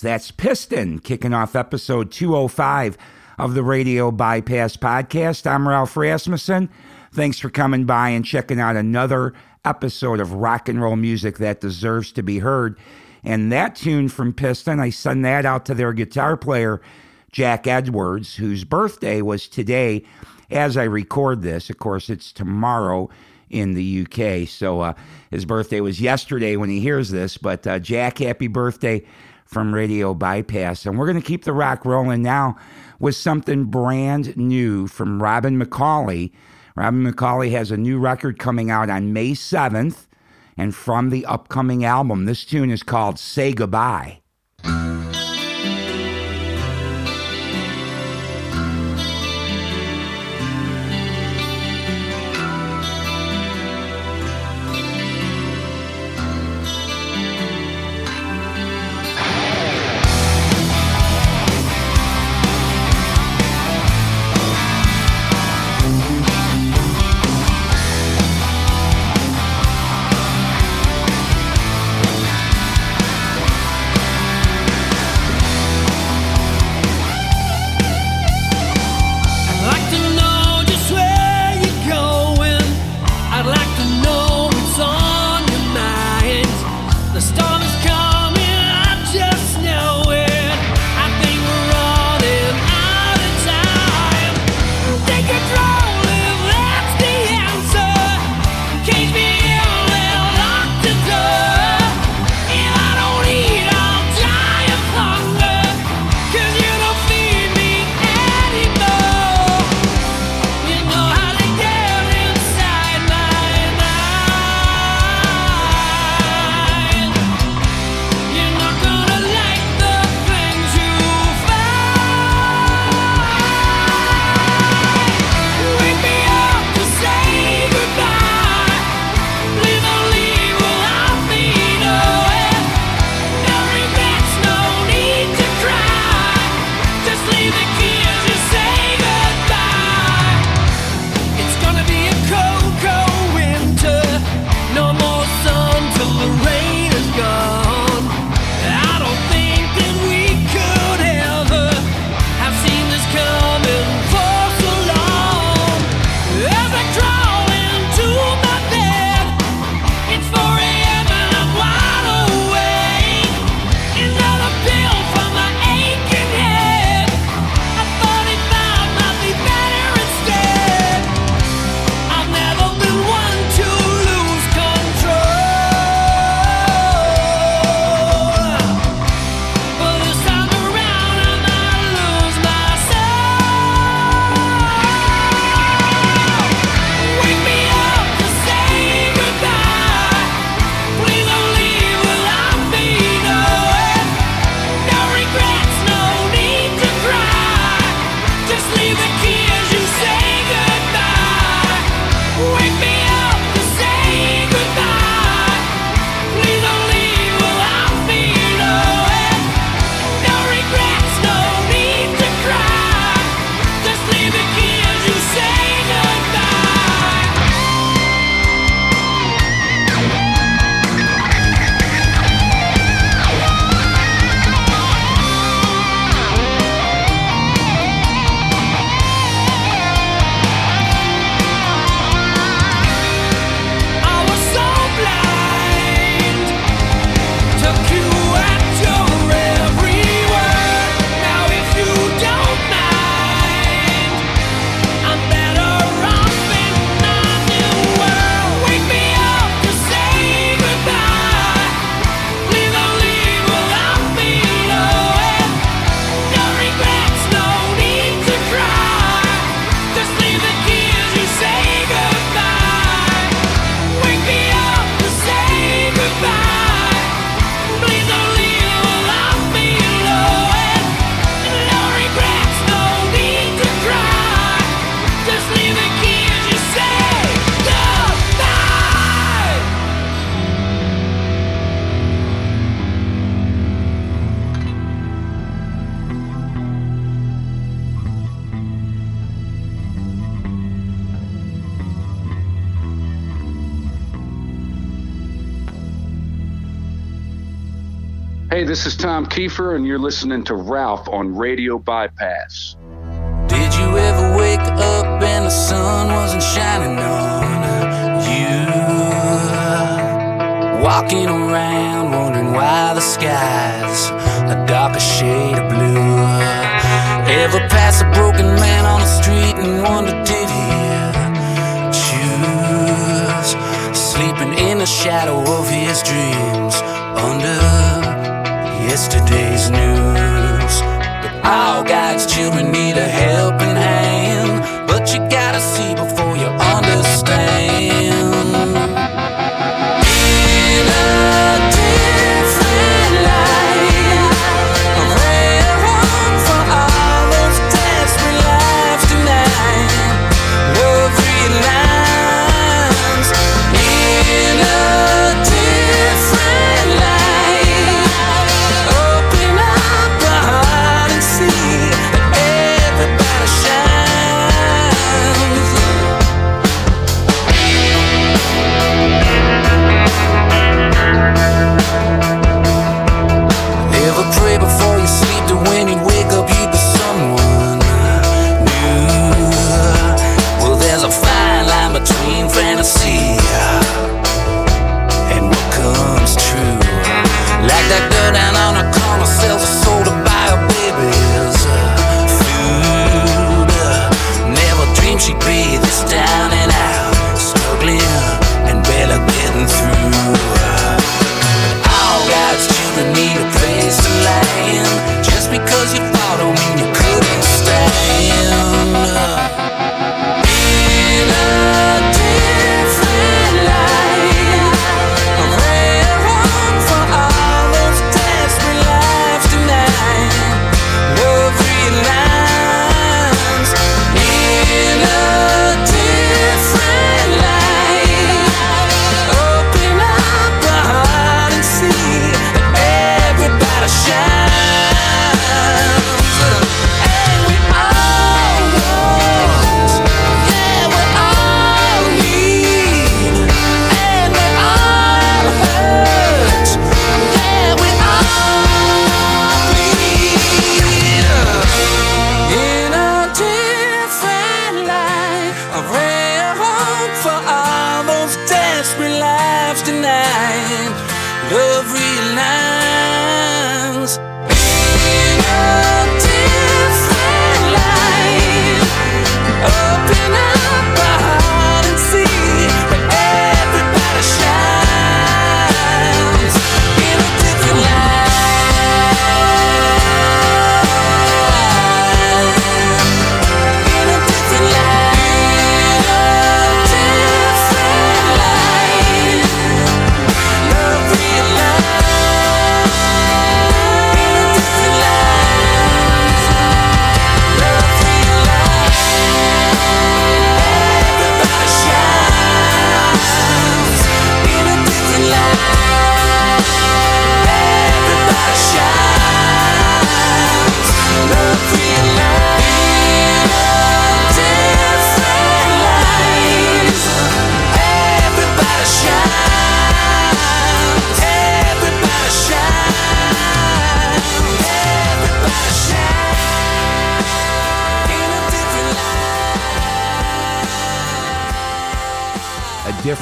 That's Piston kicking off episode 205 of the Radio Bypass Podcast. I'm Ralph Rasmussen. Thanks for coming by and checking out another episode of rock and roll music that deserves to be heard. And that tune from Piston, I send that out to their guitar player, Jack Edwards, whose birthday was today as I record this. Of course, it's tomorrow in the UK. So uh, his birthday was yesterday when he hears this. But uh, Jack, happy birthday from Radio Bypass. And we're going to keep the rock rolling now with something brand new from Robin McAuley. Robin McAuley has a new record coming out on May 7th. And from the upcoming album, this tune is called Say Goodbye. Keifer, and you're listening to Ralph on Radio Bypass. Did you ever wake up and the sun wasn't shining on you? Walking around wondering why the sky's a darker shade of blue. Ever pass a broken man on the street and wonder did he choose sleeping in the shadow of his dreams under? Yesterday's news. But all God's children need a helping hand. But you gotta see before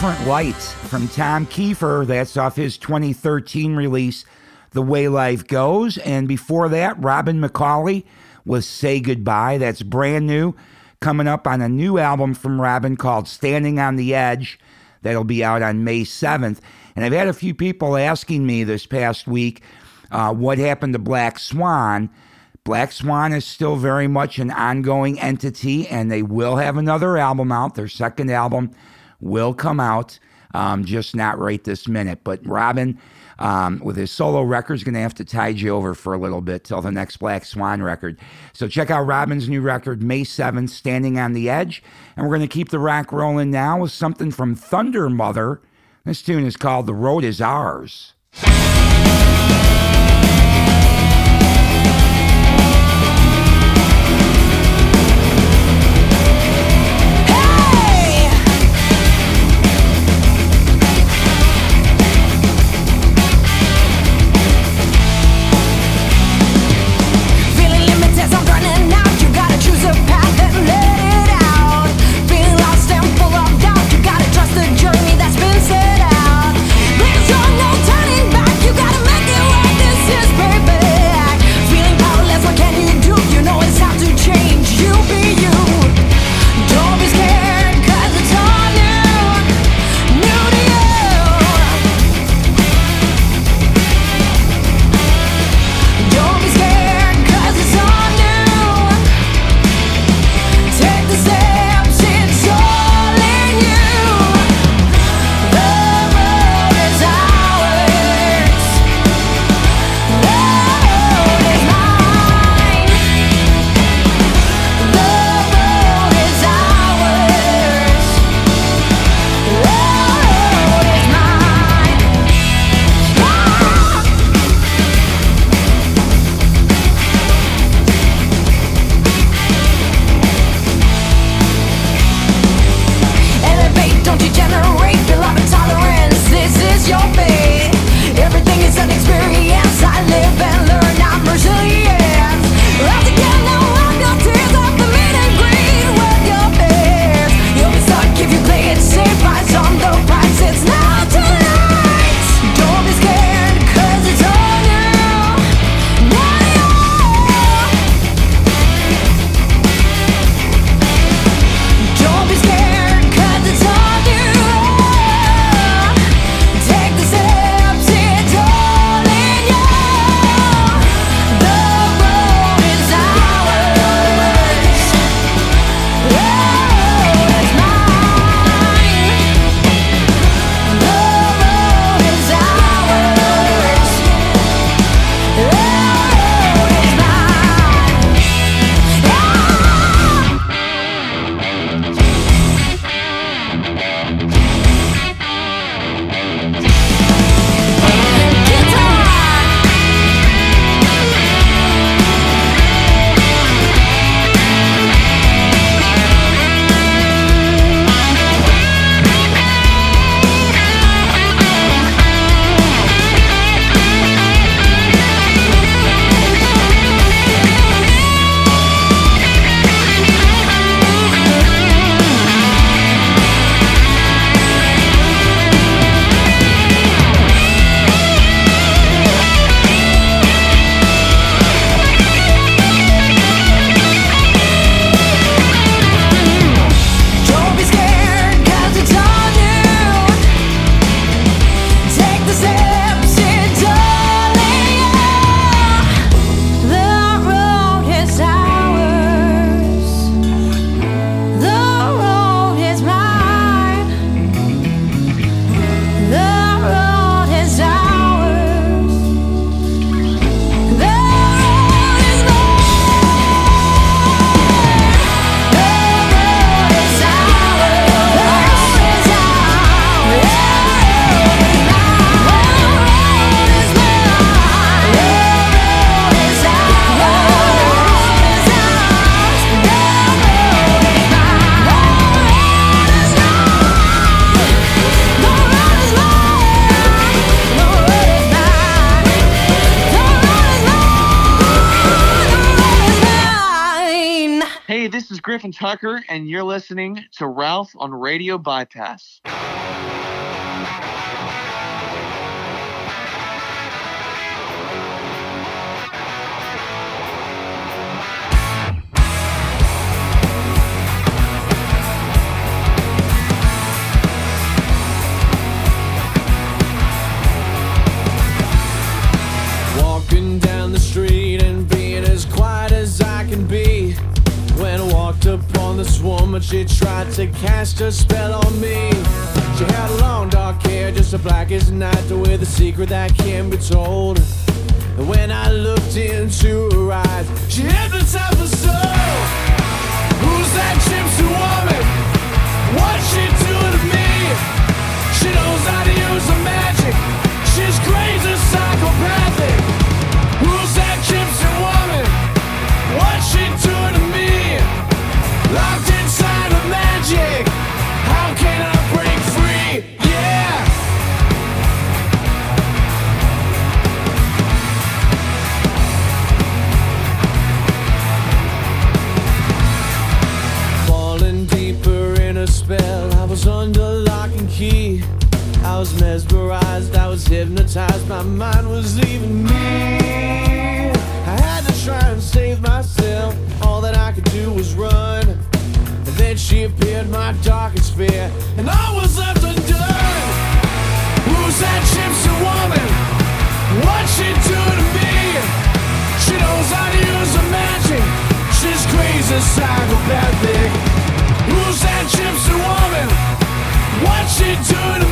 Different Light from Tom Keifer. That's off his 2013 release, The Way Life Goes. And before that, Robin McAuley was Say Goodbye. That's brand new. Coming up on a new album from Robin called Standing on the Edge. That'll be out on May 7th. And I've had a few people asking me this past week uh, what happened to Black Swan. Black Swan is still very much an ongoing entity, and they will have another album out. Their second album will come out, um, just not right this minute. But Robin, um, with his solo record, is going to have to tide you over for a little bit till the next Black Swan record. So check out Robin's new record, May 7th, Standing on the Edge. And we're going to keep the rock rolling now with something from Thundermother. This tune is called The Road Is Ours. Griffin Tucker, and you're listening to Ralph on Radio Bypass. Walking down the street and being as quiet as I can be. I walked upon this woman, she tried to cast a spell on me. She had long dark hair, just as black as night, with a secret that can't be told. And when I looked into her eyes, she hypnotized my soul. Who's that gypsy woman? What's she doing to me? She knows how to use her magic. She's crazy, psychopathic. My mind was leaving me. I had to try and save myself, all that I could do was run. And then she appeared, my darkest fear, and I was left undone. Who's that gypsy woman? What she do to me? She knows how to use her magic. She's crazy, psychopathic. Who's that gypsy woman? What she do to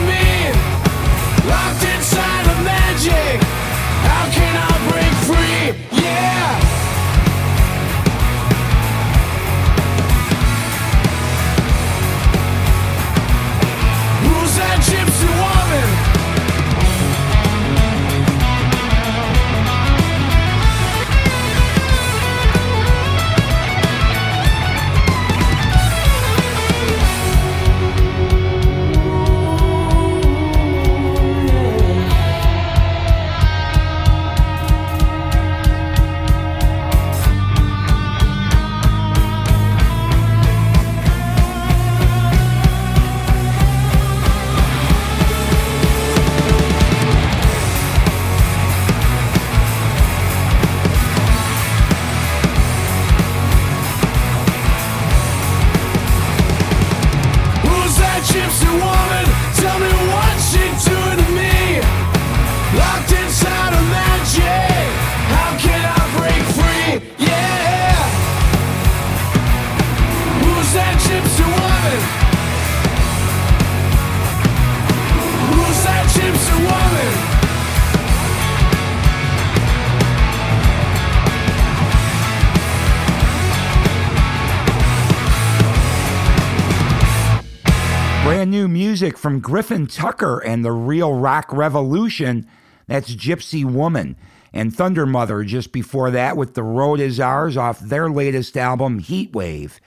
music from Griffin Tucker and the Real Rock Revolution. That's Gypsy Woman. And Thundermother just before that with The Road Is Ours off their latest album, Heatwave.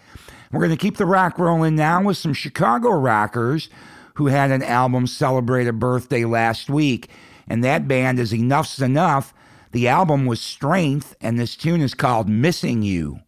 We're going to keep the rock rolling now with some Chicago rockers who had an album celebrate a birthday last week. And that band is Enuff Z'nuff. The album was Strength, and this tune is called Missing You.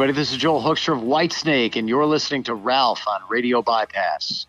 everybody. This is Joel Hoekstra of Whitesnake, and you're listening to Ralph on Radio Bypass.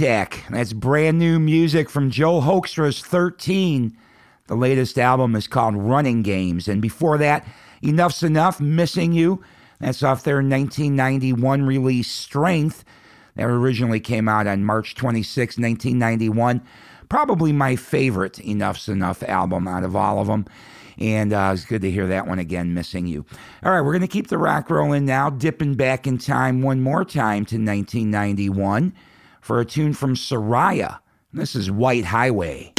That's brand new music from Joel Hoekstra's 13. The latest album is called Running Games. And before that, Enuff Z'nuff, Missing You. That's off their 1991 release, Strength. That originally came out on March 26, 1991. Probably my favorite Enuff Z'nuff album out of all of them. And uh, it's good to hear that one again, Missing You. All right, we're going to keep the rock rolling now, dipping back in time one more time to 1991 for a tune from Saraya. This is White Highway.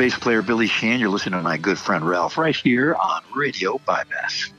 bass player Billy Sheehan. You're listening to my good friend Ralph right here on Radio Bypass.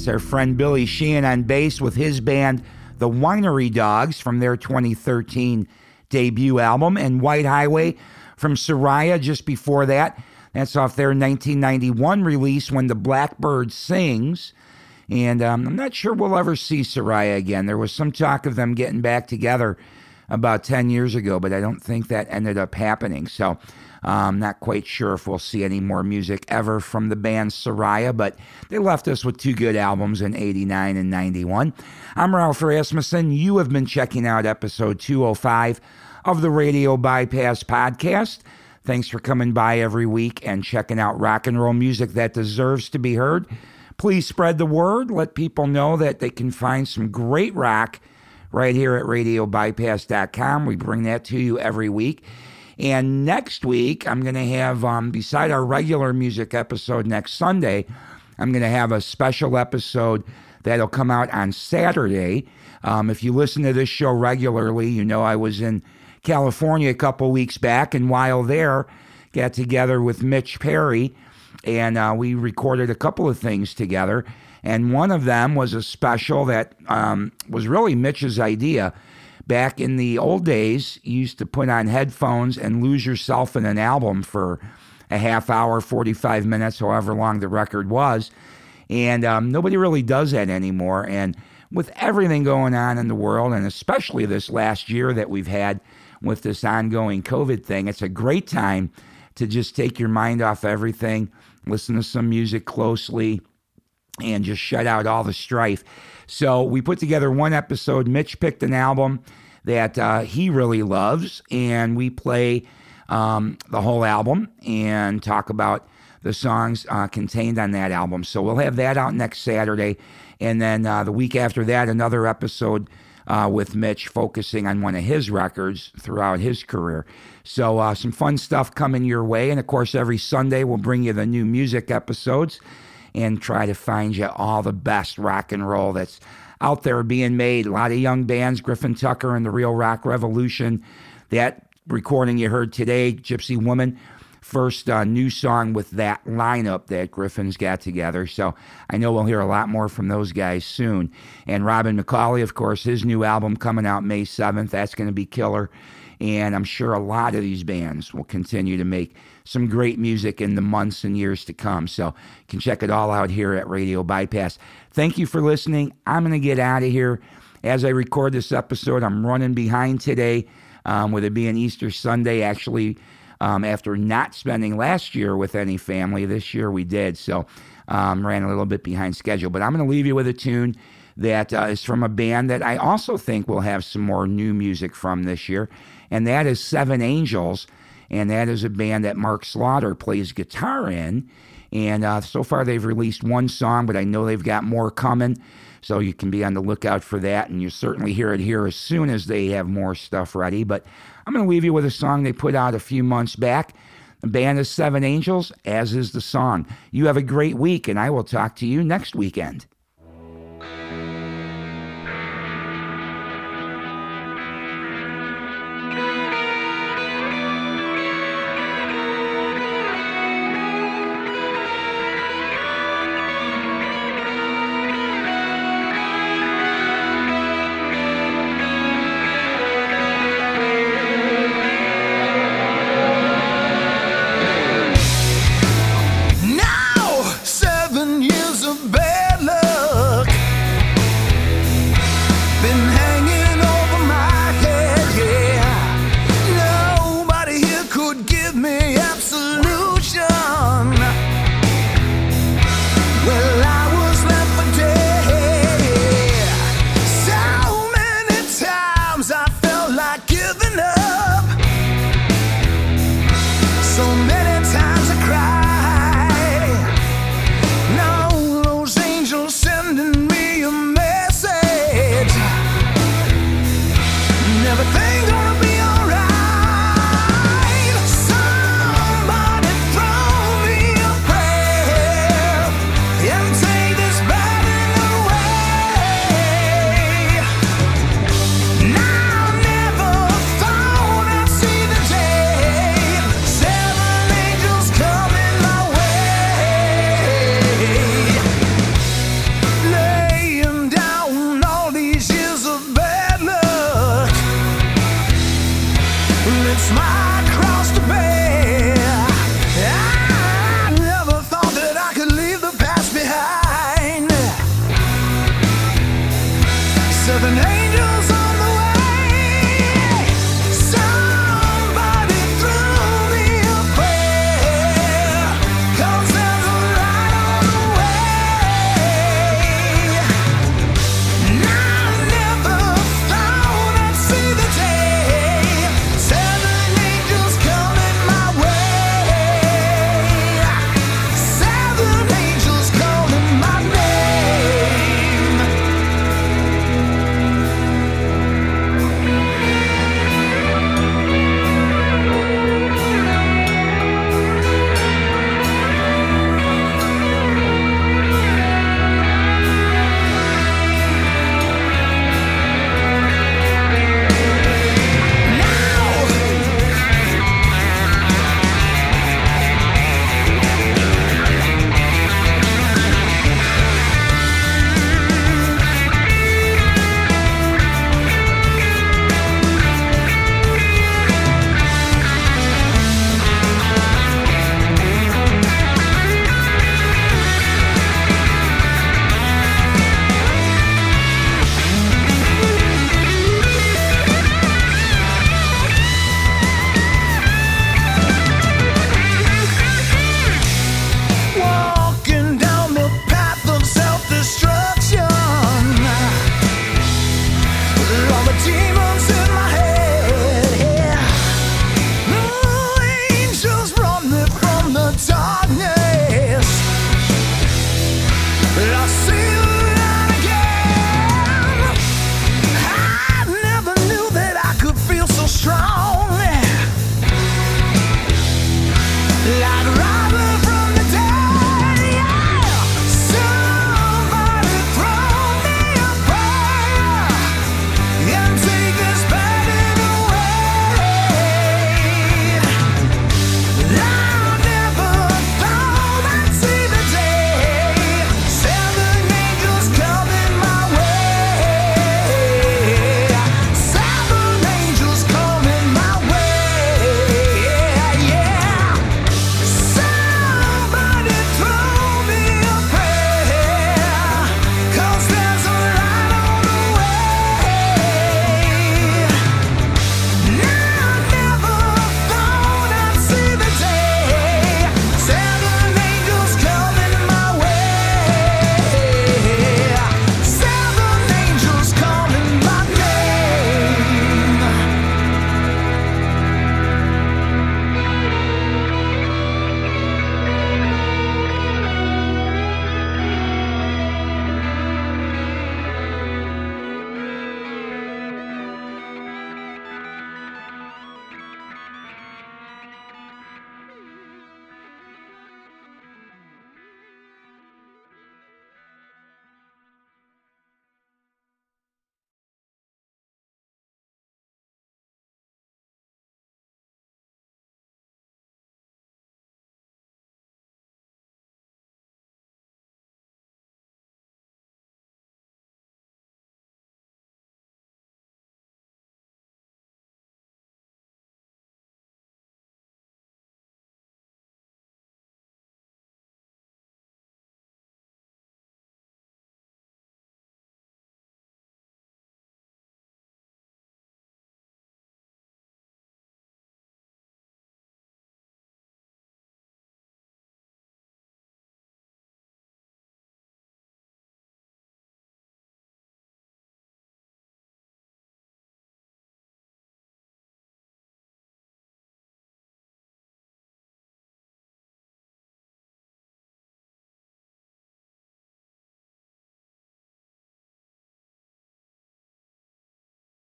That's our friend Billy Sheehan on bass with his band, the Winery Dogs, from their 2013 debut album, and White Highway from Saraya just before that. That's off their 1991 release, When the Blackbird Sings. And um, I'm not sure we'll ever see Saraya again. There was some talk of them getting back together about 10 years ago, but I don't think that ended up happening. So I'm not quite sure if we'll see any more music ever from the band Saraya, but they left us with two good albums in 89 and 91. I'm Ralph Rasmussen. You have been checking out episode 205 of the Radio Bypass podcast. Thanks for coming by every week and checking out rock and roll music that deserves to be heard. Please spread the word. Let people know that they can find some great rock right here at radiobypass.com. We bring that to you every week. And next week, I'm going to have, um, beside our regular music episode next Sunday, I'm going to have a special episode that'll come out on Saturday. Um, if you listen to this show regularly, you know I was in California a couple weeks back, and while there, got together with Mitch Perry, and uh, we recorded a couple of things together. And one of them was a special that um, was really Mitch's idea. Back in the old days, you used to put on headphones and lose yourself in an album for a half hour, 45 minutes, however long the record was. And um, nobody really does that anymore. And with everything going on in the world, and especially this last year that we've had with this ongoing COVID thing, it's a great time to just take your mind off everything, listen to some music closely, and just shut out all the strife. So we put together one episode. Mitch picked an album that uh, he really loves, and we play um, the whole album and talk about the songs uh, contained on that album. So we'll have that out next Saturday. And then uh, the week after that, another episode uh, with Mitch focusing on one of his records throughout his career. So uh, some fun stuff coming your way. And of course, every Sunday we'll bring you the new music episodes and try to find you all the best rock and roll that's out there being made. A lot of young bands, Griffin Tucker and the Real Rock Revolution. That recording you heard today, Gypsy Woman, first uh, new song with that lineup that Griffin's got together. So I know we'll hear a lot more from those guys soon. And Robin McAuley, of course, his new album coming out May 7th. That's going to be killer. And I'm sure a lot of these bands will continue to make some great music in the months and years to come. So you can check it all out here at Radio Bypass. Thank you for listening. I'm going to get out of here. As I record this episode, I'm running behind today um, with it being Easter Sunday. Actually, um, after not spending last year with any family, this year we did. So um, ran a little bit behind schedule. But I'm going to leave you with a tune that uh, is from a band that I also think will have some more new music from this year, and that is Seven Angels. And that is a band that Mark Slaughter plays guitar in. And uh, so far, they've released one song, but I know they've got more coming. So you can be on the lookout for that. And you certainly hear it here as soon as they have more stuff ready. But I'm going to leave you with a song they put out a few months back. The band is Seven Angels, as is the song. You have a great week, and I will talk to you next weekend.